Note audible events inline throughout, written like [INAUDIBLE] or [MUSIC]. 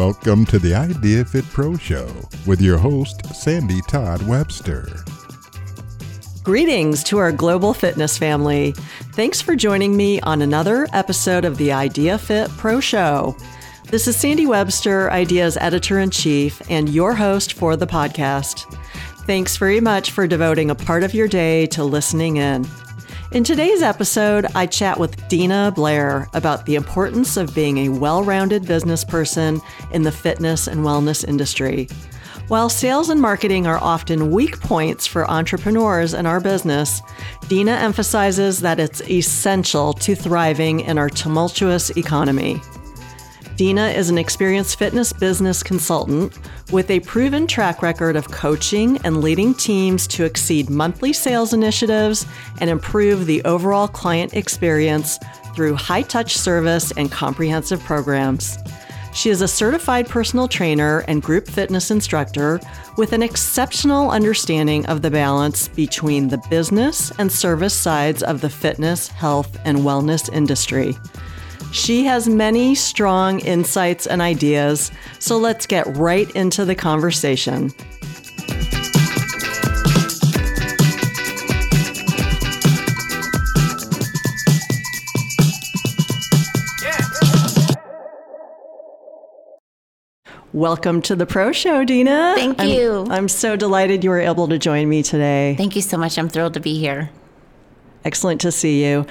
Welcome to the Idea Fit Pro Show with your host, Sandy Todd Webster. Greetings to our global fitness family. Thanks for joining me on another episode of the Idea Fit Pro Show. This is Sandy Webster, Idea's editor in chief, and your host for the podcast. Thanks very much for devoting a part of your day to listening in. In today's episode, I chat with Dina Blair about the importance of being a well rounded business person in the fitness and wellness industry. While sales and marketing are often weak points for entrepreneurs in our business, Dina emphasizes that it's essential to thriving in our tumultuous economy. Dina is an experienced fitness business consultant with a proven track record of coaching and leading teams to exceed monthly sales initiatives and improve the overall client experience through high touch service and comprehensive programs. She is a certified personal trainer and group fitness instructor with an exceptional understanding of the balance between the business and service sides of the fitness, health, and wellness industry. She has many strong insights and ideas, so let's get right into the conversation. Welcome to the Pro Show, Dina. Thank I'm- you. I'm, so delighted you were able to join me today. Thank you so much. I'm thrilled to be here. Excellent to see you.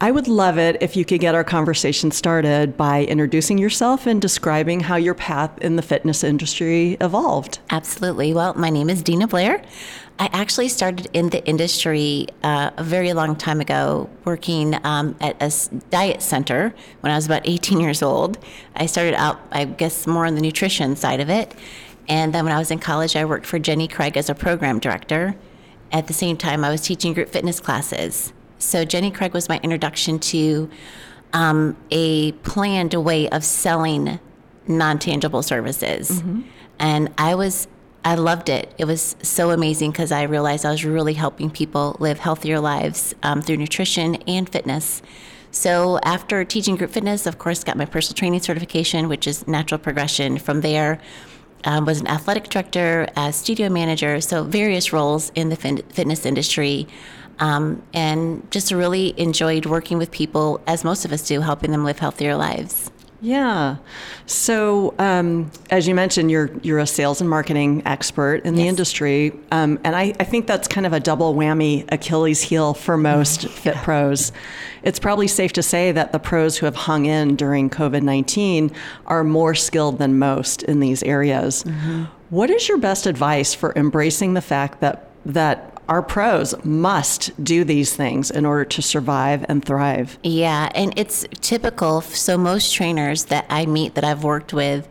I would love it if you could get our conversation started by introducing yourself and describing how your path in the fitness industry evolved. Absolutely. Well, my name is Dina Blair. I actually started in the industry uh, a very long time ago, working um, at a diet center when I was about 18 years old. I started out, I guess, more on the nutrition side of it. And then when I was in college, I worked for Jenny Craig as a program director. At the same time, I was teaching group fitness classes. So Jenny Craig was my introduction to um, a planned way of selling non-tangible services, and I was I loved it. It was so amazing because I realized I was really helping people live healthier lives um, through nutrition and fitness. So after teaching group fitness, of course, got my personal training certification, which is natural progression. From there, um, was an athletic director, as studio manager, so various roles in the fin- fitness industry, um, and just really enjoyed working with people, as most of us do, helping them live healthier lives. Yeah. So, um, as you mentioned, you're you're a sales and marketing expert in the industry, um, and I, I think that's kind of a double whammy Achilles heel for most [LAUGHS] fit pros. It's probably safe to say that the pros who have hung in during COVID nineteen are more skilled than most in these areas. What is your best advice for embracing the fact that that our pros must do these things in order to survive and thrive? Yeah, and it's typical. So most trainers that I meet that I've worked with,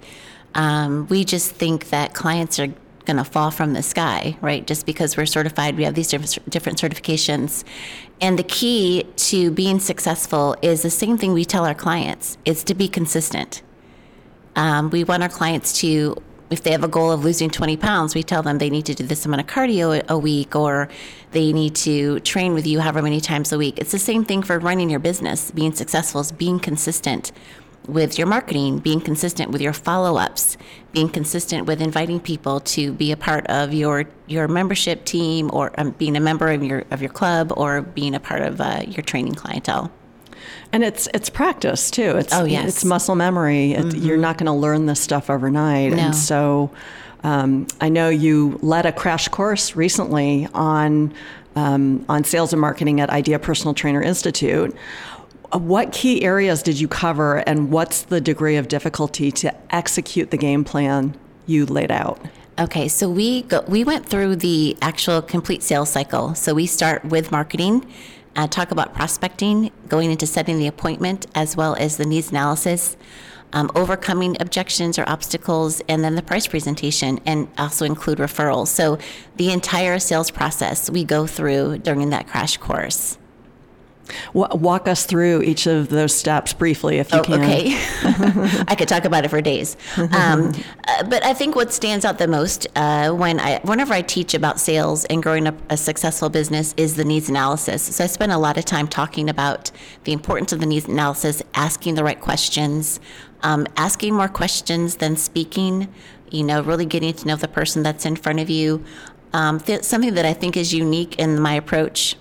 um, we just think that clients are going to fall from the sky, right? Just because we're certified, we have these different, different certifications. And the key to being successful is the same thing we tell our clients: is to be consistent. Um, we want our clients to, if they have a goal of losing 20 pounds, we tell them they need to do this amount of cardio a, week or they need to train with you however many times a week. It's the same thing for running your business. Being successful is being consistent with your marketing, being consistent with your follow ups, being consistent with inviting people to be a part of your, your membership team or um, being a member of your, of your club or being a part of uh, your training clientele. And it's it's practice too. It's Oh, yes. it's muscle memory. It, You're not going to learn this stuff overnight. No. And so, um, I know you led a crash course recently on um, on sales and marketing at Idea Personal Trainer Institute. What key areas did you cover, and what's the degree of difficulty to execute the game plan you laid out? Okay, so we go, we went through the actual complete sales cycle. So we start with marketing, uh, talk about prospecting, going into setting the appointment, as well as the needs analysis, um, overcoming objections or obstacles, and then the price presentation, and also include referrals. So the entire sales process we go through during that crash course. Walk us through each of those steps briefly, if you oh, can. Okay, [LAUGHS] [LAUGHS] I could talk about it for days. Um, [LAUGHS] uh, but I think what stands out the most uh, when I, whenever I teach about sales and growing up a successful business, is the needs analysis. So I spend a lot of time talking about the importance of the needs analysis, asking the right questions, um, asking more questions than speaking. You know, really getting to know the person that's in front of you. Um, th- something that I think is unique in my approach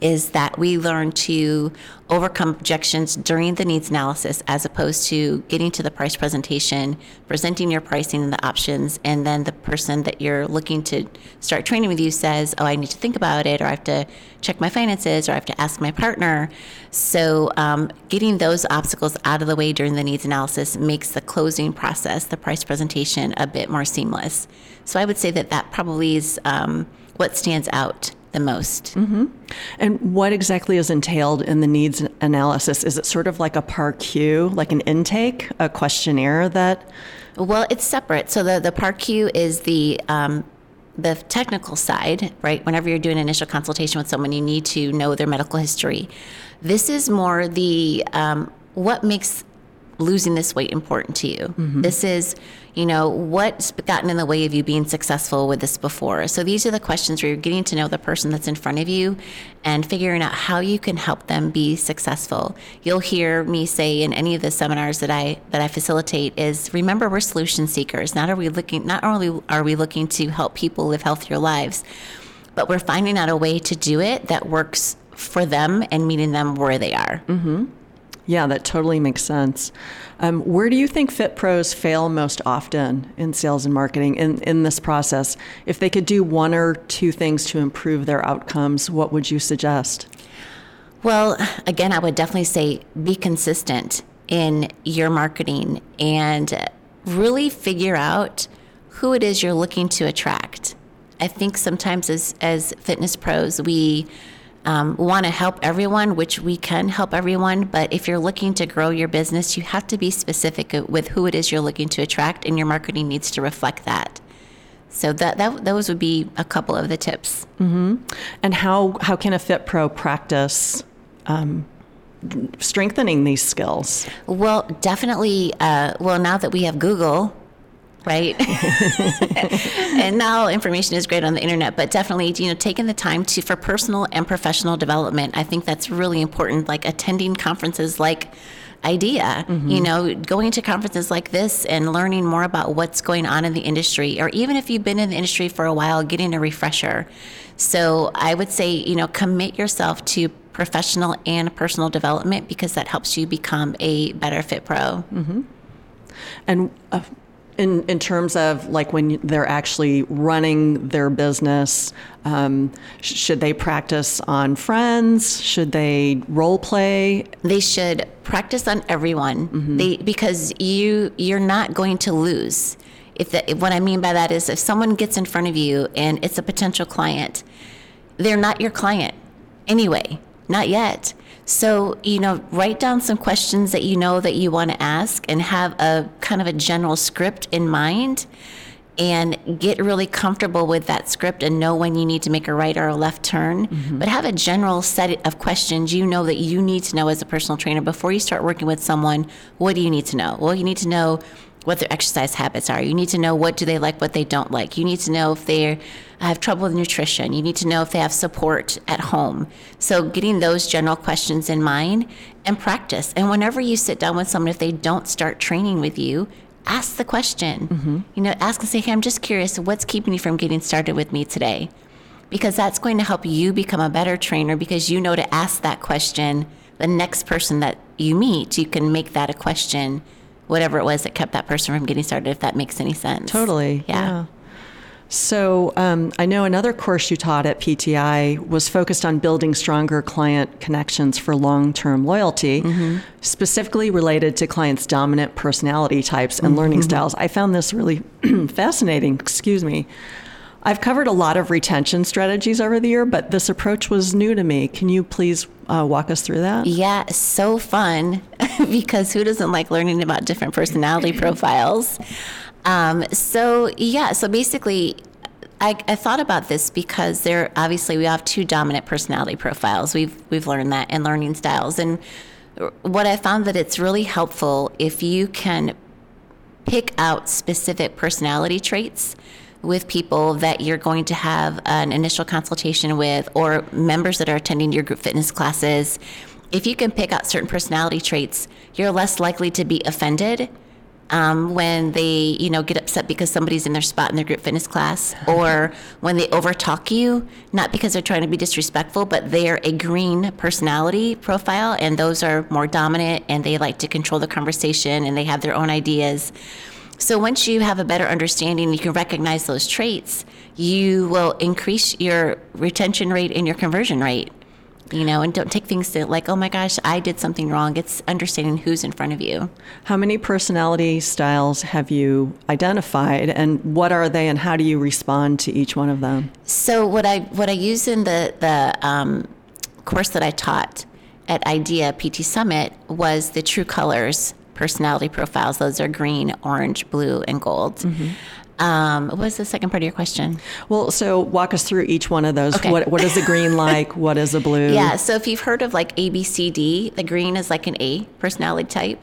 is that we learn to overcome objections during the needs analysis as opposed to getting to the price presentation, presenting your pricing and the options, and then the person that you're looking to start training with you says, Oh, I need to think about it, or I have to check my finances, or I have to ask my partner. So, um, getting those obstacles out of the way during the needs analysis makes the closing process, the price presentation, a bit more seamless. So, I would say that that probably is um, what stands out the most. Mm-hmm. And what exactly is entailed in the needs analysis? Is it sort of like a PAR-Q, like an intake, a questionnaire that? Well, it's separate. So the the PAR-Q is the um, the technical side, right? Whenever you're doing an initial consultation with someone, you need to know their medical history. This is more the um, what makes losing this weight important to you. Mm-hmm. This is, you know, what's gotten in the way of you being successful with this before. So these are the questions where you're getting to know the person that's in front of you and figuring out how you can help them be successful. You'll hear me say in any of the seminars that I that I facilitate is remember we're solution seekers. Not are we looking not only are we looking to help people live healthier lives, but we're finding out a way to do it that works for them and meeting them where they are. Mm-hmm. Yeah, that totally makes sense. Um, where do you think fit pros fail most often in sales and marketing in, in this process? If they could do one or two things to improve their outcomes, what would you suggest? Well, again, I would definitely say be consistent in your marketing and really figure out who it is you're looking to attract. I think sometimes as, as fitness pros, we um, want to help everyone, which we can help everyone. But if you're looking to grow your business, you have to be specific with who it is you're looking to attract, and your marketing needs to reflect that. So that, that those would be a couple of the tips. Mm-hmm. And how how can a Fit Pro practice? Um, strengthening these skills? Well, definitely. Uh, well, now that we have Google, right? [LAUGHS] and now information is great on the internet, but definitely, you know, taking the time to for personal and professional development, I think that's really important. Like attending conferences like idea mm-hmm. you know going to conferences like this and learning more about what's going on in the industry or even if you've been in the industry for a while getting a refresher so i would say you know commit yourself to professional and personal development because that helps you become a better fit pro mm-hmm. and uh, in, in terms of like when they're actually running their business, um, should they practice on friends? Should they role play? They should practice on everyone. Mm-hmm. They because you you're not going to lose. If the, what I mean by that is if someone gets in front of you and it's a potential client, they're not your client anyway, not yet. So, you know, write down some questions that you know that you want to ask and have a kind of a general script in mind and get really comfortable with that script and know when you need to make a right or a left turn. Mm-hmm. But have a general set of questions you know that you need to know as a personal trainer before you start working with someone. What do you need to know? Well, you need to know what their exercise habits are. You need to know what do they like, what they don't like. You need to know if they have trouble with nutrition. You need to know if they have support at home. So getting those general questions in mind and practice. And whenever you sit down with someone, if they don't start training with you, ask the question. Mm-hmm. You know, ask and say, "Hey, I'm just curious. What's keeping you from getting started with me today?" Because that's going to help you become a better trainer because you know to ask that question. The next person that you meet, you can make that a question whatever it was that kept that person from getting started, if that makes any sense. Totally. yeah. yeah. So, um, I know another course you taught at PTI was focused on building stronger client connections for long term loyalty, mm-hmm. specifically related to clients' dominant personality types and mm-hmm. learning styles. I found this really [CLEARS THROAT] fascinating. Excuse me. I've covered a lot of retention strategies over the year, but this approach was new to me. Can you please uh, walk us through that? Yeah, so fun [LAUGHS] because who doesn't like learning about different personality [LAUGHS] profiles? Um, so, yeah, so basically, I, I thought about this because there obviously we have two dominant personality profiles. We've we've learned that in learning styles, and what I found that it's really helpful if you can pick out specific personality traits with people that you're going to have an initial consultation with or members that are attending your group fitness classes. If you can pick out certain personality traits, you're less likely to be offended um, when they, you know, get upset because somebody's in their spot in their group fitness class, [LAUGHS] or when they overtalk you, not because they're trying to be disrespectful, but they're a green personality profile, and those are more dominant, and they like to control the conversation, and they have their own ideas. So once you have a better understanding, you can recognize those traits. You will increase your retention rate and your conversion rate you know, and don't take things to like, oh my gosh, I did something wrong. It's understanding who's in front of you. How many personality styles have you identified, and what are they, and how do you respond to each one of them? So what I what I use in the the um, course that I taught at IDEA PT Summit was the True Colors personality profiles. Those are green, orange, blue, and gold. Mm-hmm. Um, what was the second part of your question? Well, so walk us through each one of those. Okay. What, what is the green [LAUGHS] like? what is a blue? Yeah, so if you've heard of like A, B, C, D, the green is like an A personality type.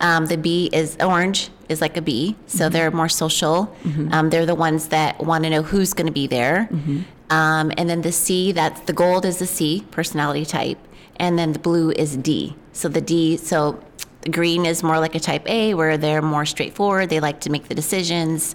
Um, the B is orange is like a B, so mm-hmm. they're more social. Mm-hmm. Um, they're the ones that want to know who's going to be there. Mm-hmm. Um, and then the C, that's the gold is the C personality type, and then the blue is D. So the D, so green is more like a type A, where they're more straightforward. They like to make the decisions.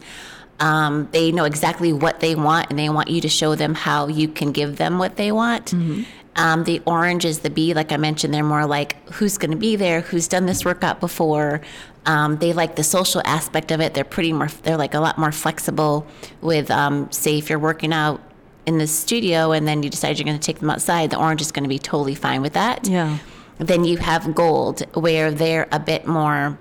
Um, they know exactly what they want, and they want you to show them how you can give them what they want. Mm-hmm. Um, the orange is the B, like I mentioned. They're more like who's going to be there, who's done this workout before. Um, they like the social aspect of it. They're pretty more. They're like a lot more flexible with, um, say, if you're working out in the studio and then you decide you're going to take them outside, the orange is going to be totally fine with that. Yeah. Then you have gold, where they're a bit more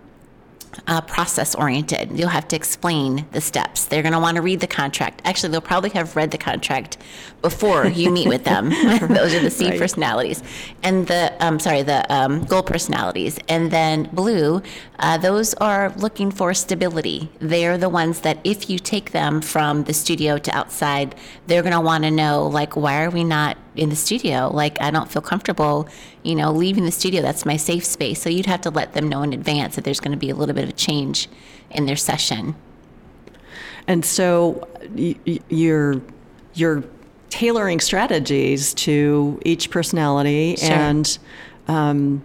uh, process oriented. You'll have to explain the steps. They're going to want to read the contract. Actually, they'll probably have read the contract before you meet with them. [LAUGHS] [LAUGHS] Those are the C right. personalities, and the um, sorry, the um, gold personalities, and then blue. Uh, those are looking for stability. They're the ones that if you take them from the studio to outside, they're going to want to know like, why are we not in the studio. Like, I don't feel comfortable, you know, leaving the studio. That's my safe space. So you'd have to let them know in advance that there's going to be a little bit of a change in their session. And so you're you're tailoring strategies to each personality sure. and. Um,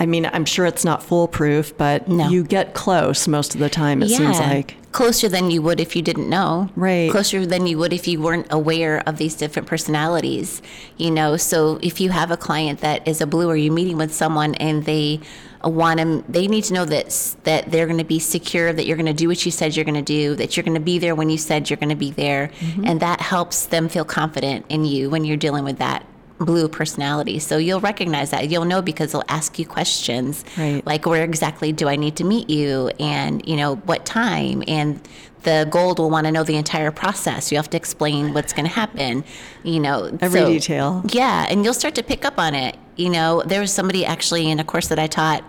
I mean, I'm sure it's not foolproof, but no. you get close most of the time, it yeah. seems like closer than you would if you didn't know. Right. Closer than you would if you weren't aware of these different personalities. You know, so if you have a client that is a blue or you're meeting with someone and they want them they need to know that that they're going to be secure that you're going to do what you said you're going to do that you're going to be there when you said you're going to be there mm-hmm. and that helps them feel confident in you when you're dealing with that blue personality. So you'll recognize that. You'll know because they'll ask you questions right. like where exactly do I need to meet you and you know what time and the gold will want to know the entire process. You have to explain what's going to happen, you know, every so, detail. Yeah, and you'll start to pick up on it. You know, there was somebody actually in a course that I taught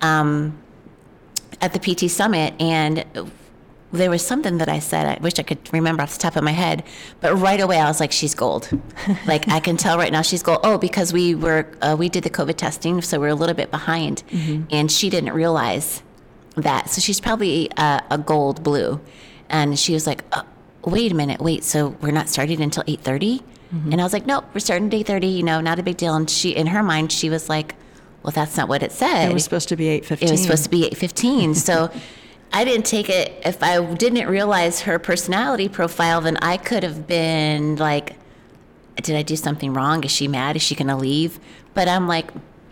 um, at the PT Summit, and there was something that I said. I wish I could remember off the top of my head, but right away I was like, "She's gold." [LAUGHS] like I can tell right now she's gold. Oh, because we were uh, we did the COVID testing, so we are a little bit behind, mm-hmm. and she didn't realize that. So she's probably a, a gold blue, and she was like, oh, "Wait a minute, wait. So we're not starting until 8.30? Mm-hmm. And I was like, "Nope, we're starting at eight thirty. You know, not a big deal." And she, in her mind, she was like, "Well, that's not what it said. It was supposed to be eight fifteen. It was supposed to be eight fifteen. [LAUGHS] So." I didn't take it. If I didn't realize her personality profile, then I could have been like, did I do something wrong? Is she mad? Is she going to leave? But I'm like,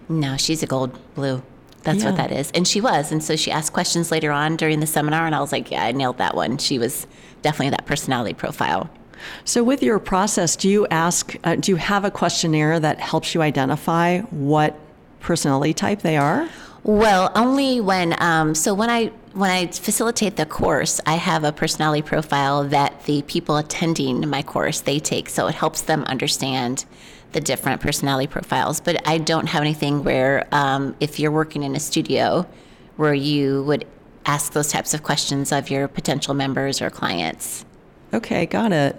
no, she's a gold blue. That's yeah. what that is. And she was. And so she asked questions later on during the seminar, and I was like, yeah, I nailed that one. She was definitely that personality profile. So, with your process, do you ask, uh, do you have a questionnaire that helps you identify what personality type they are? Well, only when, um, so when I when I facilitate the course, I have a personality profile that the people attending my course they take, so it helps them understand the different personality profiles. But I don't have anything where, um, if you're working in a studio, where you would ask those types of questions of your potential members or clients. Okay, got it.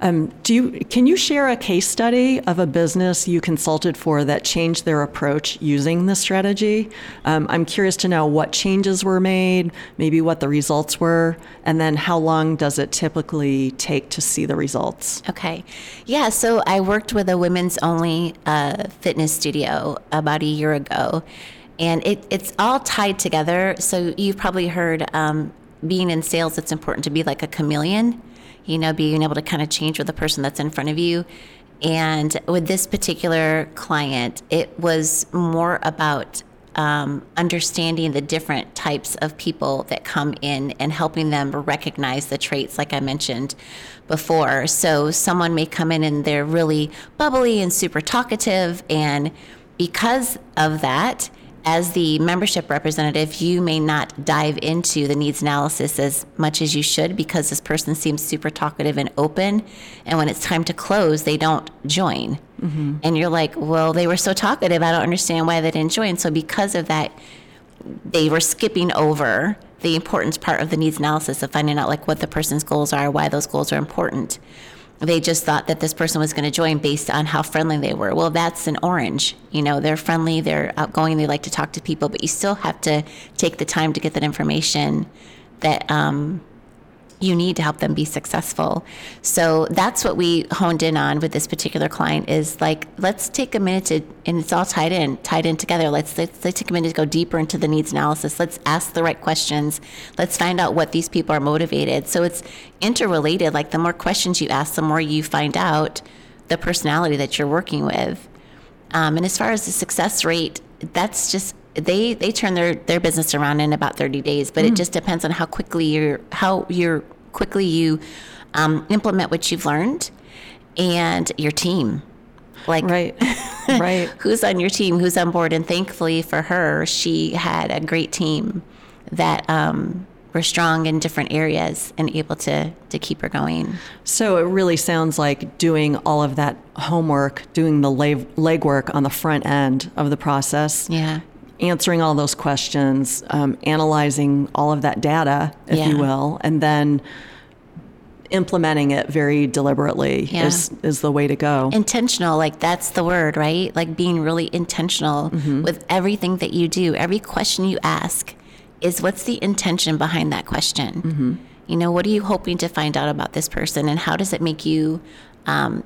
Um, do you can you share a case study of a business you consulted for that changed their approach using this strategy? Um, I'm curious to know what changes were made, maybe what the results were, and then how long does it typically take to see the results? Okay. Yeah, so I worked with a women's only uh, fitness studio about a year ago, and it, it's all tied together. So you've probably heard um, being in sales, it's important to be like a chameleon you know, being able to kind of change with the person that's in front of you. And with this particular client, it was more about um, understanding the different types of people that come in and helping them recognize the traits, like I mentioned before. So, someone may come in and they're really bubbly and super talkative, and because of that, as the membership representative, you may not dive into the needs analysis as much as you should because this person seems super talkative and open. And when it's time to close, they don't join. Mm-hmm. And you're like, well, they were so talkative. I don't understand why they didn't join. So, because of that, they were skipping over the importance part of the needs analysis of finding out like what the person's goals are, why those goals are important they just thought that this person was going to join based on how friendly they were. Well, that's an orange. You know, they're friendly, they're outgoing, they like to talk to people, but you still have to take the time to get that information that um, you need to help them be successful. So that's what we honed in on with this particular client is like, let's take a minute to, and it's all tied in, tied in together. Let's, let's, let's take a minute to go deeper into the needs analysis. Let's ask the right questions. Let's find out what these people are motivated. So it's interrelated. Like the more questions you ask, the more you find out the personality that you're working with. Um, and as far as the success rate, that's just they they turn their their business around in about 30 days but mm. it just depends on how quickly you're how you're quickly you um, implement what you've learned and your team like right [LAUGHS] right who's on your team who's on board and thankfully for her she had a great team that um, were strong in different areas and able to to keep her going. So it really sounds like doing all of that homework, doing the leg legwork on the front end of the process. Yeah answering all those questions, um, analyzing all of that data, if yeah. you will, and then implementing it very deliberately yeah. is is the way to go. Intentional, like that's the word, right? Like being really intentional mm-hmm. with everything that you do. Every question you ask is what's the intention behind that question? Mm-hmm. You know, what are you hoping to find out about this person, and how does it make you um,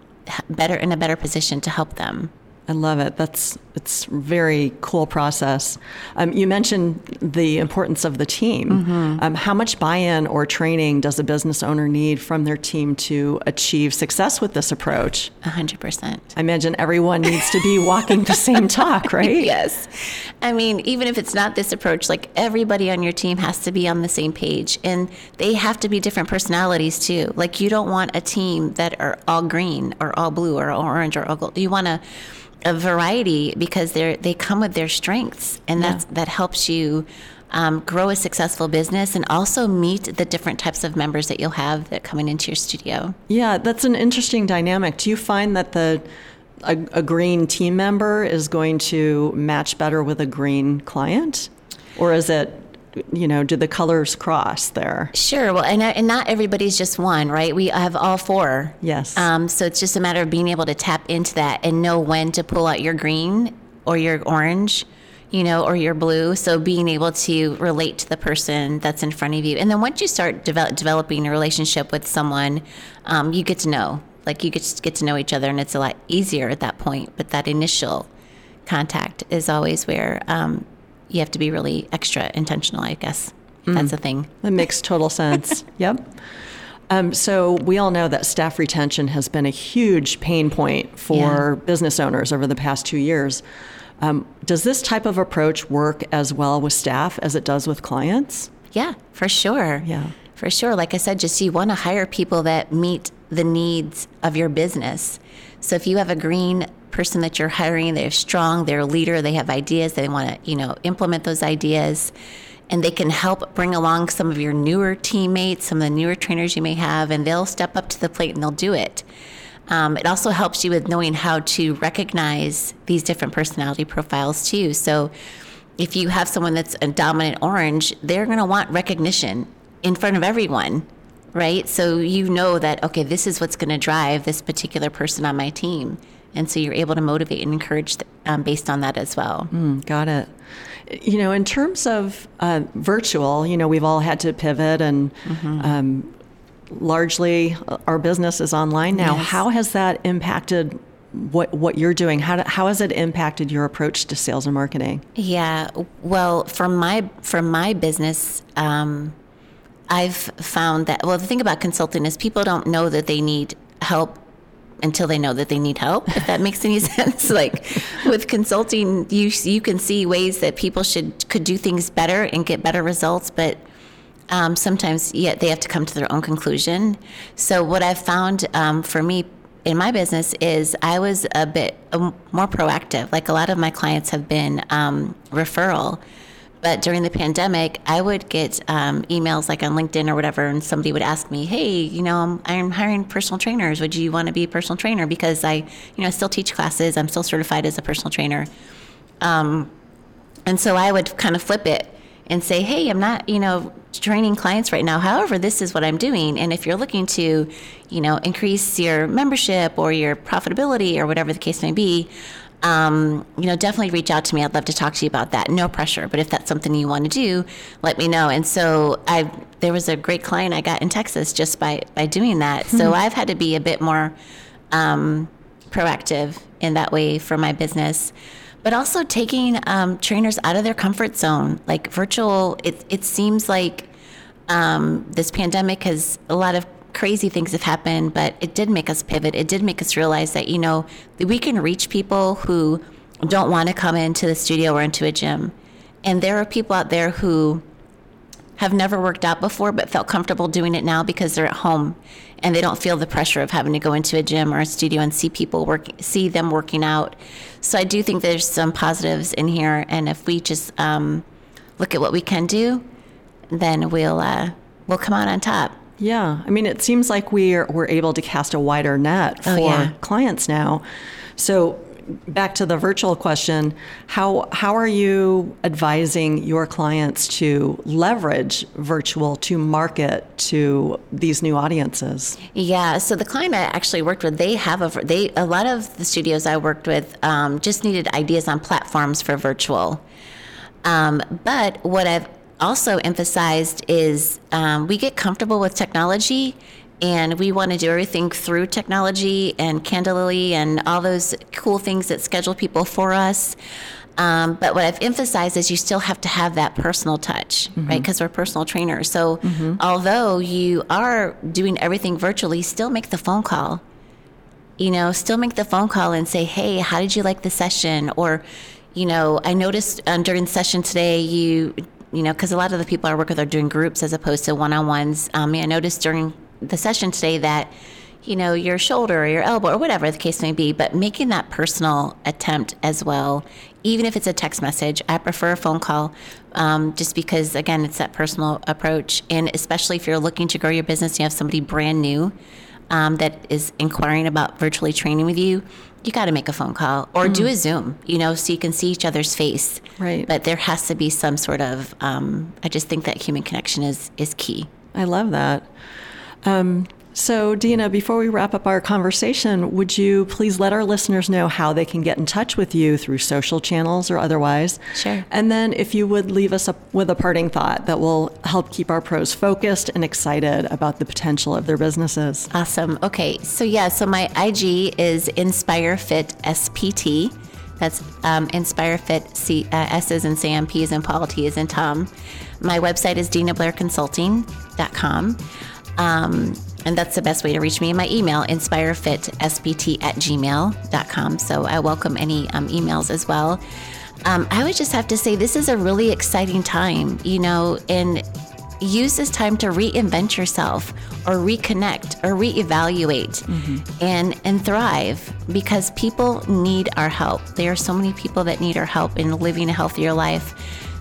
better in a better position to help them? I love it. That's it's very cool process. Um, you mentioned the importance of the team. Mm-hmm. Um, how much buy-in or training does a business owner need from their team to achieve success with this approach? A hundred percent. I imagine everyone needs to be [LAUGHS] walking the same talk, right? yes. I mean, even if it's not this approach, like everybody on your team has to be on the same page, and they have to be different personalities too. Like you don't want a team that are all green or all blue or all orange or all gold. You want to a variety because they're they come with their strengths, and that's that helps you um, grow a successful business and also meet the different types of members that you'll have that coming into your studio. Yeah, that's an interesting dynamic. Do you find that the a, a green team member is going to match better with a green client, or is it you know, do the colors cross there? Sure. Well, and, and not everybody's just one, right? We have all four. Yes. Um, so it's just a matter of being able to tap into that and know when to pull out your green or your orange, you know, or your blue. So being able to relate to the person that's in front of you. And then once you start develop, developing a relationship with someone, um, you get to know. Like you get to get to know each other, and it's a lot easier at that point. But that initial contact is always where um, you have to be really extra intentional, I guess. Mm. That's the thing. That makes total [LAUGHS] sense. yep. Um, so we all know that staff retention has been a huge pain point for yeah. business owners over the past two years. Um, does this type of approach work as well with staff as it does with clients? Yeah, for sure. Yeah. For sure. Like I said, just you want to hire people that meet the needs of your business. So if you have a green person that you're hiring, they're strong, they're a leader, they have ideas, they want to, you know, implement those ideas. And they can help bring along some of your newer teammates, some of the newer trainers you may have, and they'll step up to the plate and they'll do it. Um, it also helps you with knowing how to recognize these different personality profiles too. So, if you have someone that's a dominant orange, they're going to want recognition in front of everyone right? So you know that, okay, this is what's going to drive this particular person on my team. And so you're able to motivate and encourage um, based on that as well. Mm, got it. You know, in terms of uh, virtual, you know, we've all had to pivot and mm-hmm. um, largely uh, our business is online now. Yes. How has that impacted what what you're doing? How how has it impacted your approach to sales and marketing? Yeah, well, for my for my business, um, I've found that well, the thing about consulting is people don't know that they need help until they know that they need help if that makes any [LAUGHS] sense. Like with consulting you you can see ways that people should could do things better and get better results but um, sometimes yet they have to come to their own conclusion. So what i've found um, for me in my business is i was a bit um, more proactive. Like a lot of my clients have been um, referral but during the pandemic, I would get um, emails like on LinkedIn or whatever, and somebody would ask me, "Hey, you know, I'm, I'm hiring personal trainers. Would you want to be a personal trainer?" Because I, you know, I still teach classes. I'm still certified as a personal trainer. Um, and so I would kind of flip it and say, "Hey, I'm not, you know, training clients right now. However, this is what I'm doing. And if you're looking to, you know, increase your membership or your profitability or whatever the case may be, um, you know, definitely reach out to me. I'd love to talk to you about that. No pressure, but if that's something you want to do, let me know. And so I, there was a great client I got in Texas just by by doing that. Mm-hmm. So I've had to be a bit more um, proactive in that way for my business. But also taking um, trainers out of their comfort zone, like virtual. It it seems like um, this pandemic has a lot of crazy things have happened, but it did make us pivot. It did make us realize that, you know, we can reach people who don't want to come into the studio or into a gym. And there are people out there who have never worked out before but felt comfortable doing it now because they're at home and they don't feel the pressure of having to go into a gym or a studio and see people work see them working out. So I do think there's some positives in here and if we just um, look at what we can do, then we'll uh, we'll come out on top. Yeah, I mean, it seems like we're we're able to cast a wider net oh, for oh, yeah. clients now. So back to the virtual question how how are you advising your clients to leverage virtual to market to these new audiences yeah so the client i actually worked with they have a they a lot of the studios i worked with um, just needed ideas on platforms for virtual um, but what i've also emphasized is um, we get comfortable with technology and we want to do everything through technology and Calendly and all those cool things that schedule people for us. Um, but what I've emphasized is you still have to have that personal touch, mm-hmm. right? Because we're personal trainers. So mm-hmm. although you are doing everything virtually, still make the phone call. You know, still make the phone call and say, hey, how did you like the session? Or, you know, I noticed um, during the session today you you know, because a lot of the people I work with are doing groups as opposed to one on ones. Um, I noticed during the session today that, you know, your shoulder or your elbow or whatever the case may be, but making that personal attempt as well, even if it's a text message. I prefer a phone call um, just because, again, it's that personal approach. And especially if you're looking to grow your business, you have somebody brand new um, that is inquiring about virtually training with you, you got to make a phone call or mm. do a Zoom, you know, so you can see each other's face. Right. But there has to be some sort of, um, I just think that human connection is, is key. I love that. Um, so, Dina, before we wrap up our conversation, would you please let our listeners know how they can get in touch with you through social channels or otherwise? Sure. And then, if you would leave us with a parting thought that will help keep our pros focused and excited about the potential of their businesses. Awesome. Okay. So, yeah, so my IG is Inspire Fit SPT. That's um, Inspire Fit, C, uh, S is in Sam, P is in Paul, T is in Tom. My website is dinablairconsulting.com. Um, and that's the best way to reach me. My email, inspirefitspt at gmail.com. So I welcome any um, emails as well. Um, I would just have to say this is a really exciting time, you know, and use this time to reinvent yourself or reconnect or reevaluate mm-hmm. and and thrive because people need our help. There are so many people that need our help in living a healthier life.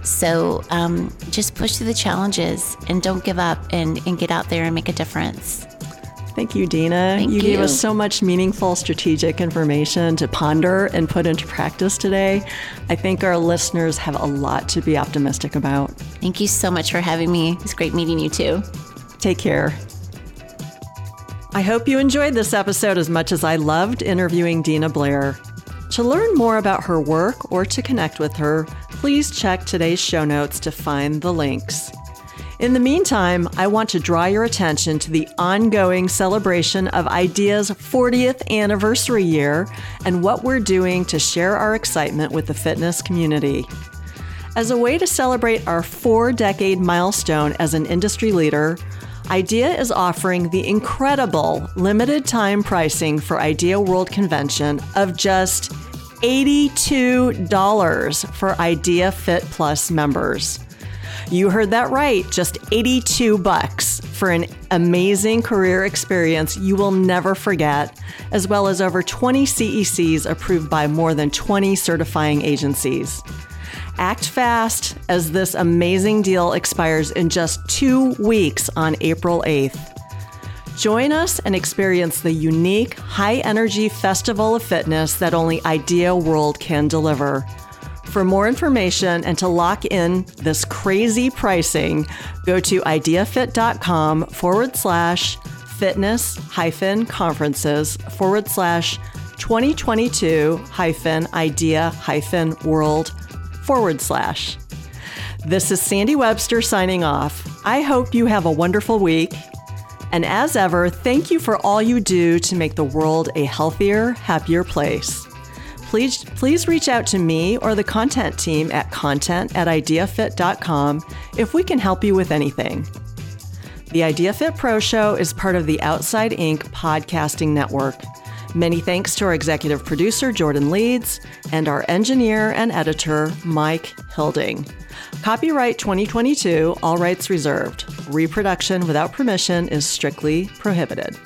So um, just push through the challenges and don't give up and, and get out there and make a difference. Thank you, Dina. Thank you, you gave us so much meaningful strategic information to ponder and put into practice today. I think our listeners have a lot to be optimistic about. Thank you so much for having me. It's great meeting you too. Take care. I hope you enjoyed this episode as much as I loved interviewing Dina Blair. To learn more about her work or to connect with her, please check today's show notes to find the links. In the meantime, I want to draw your attention to the ongoing celebration of IDEA's 40th anniversary year and what we're doing to share our excitement with the fitness community. As a way to celebrate our four decade milestone as an industry leader, IDEA is offering the incredible limited time pricing for IDEA World Convention of just $82 for IDEA Fit Plus members. You heard that right, just 82 bucks for an amazing career experience you will never forget, as well as over 20 CECs approved by more than 20 certifying agencies. Act fast as this amazing deal expires in just two weeks on April 8th. Join us and experience the unique, high energy festival of fitness that only Idea World can deliver. For more information and to lock in this crazy pricing, go to ideafit.com forward slash fitness hyphen conferences forward slash 2022 hyphen idea hyphen world forward slash. This is Sandy Webster signing off. I hope you have a wonderful week. And as ever, thank you for all you do to make the world a healthier, happier place please, please reach out to me or the content team at content at ideafit.com if we can help you with anything. The IdeaFit Pro Show is part of the Outside Inc. podcasting network. Many thanks to our executive producer, Jordan Leeds, and our engineer and editor, Mike Hilding. Copyright 2022, all rights reserved. Reproduction without permission is strictly prohibited.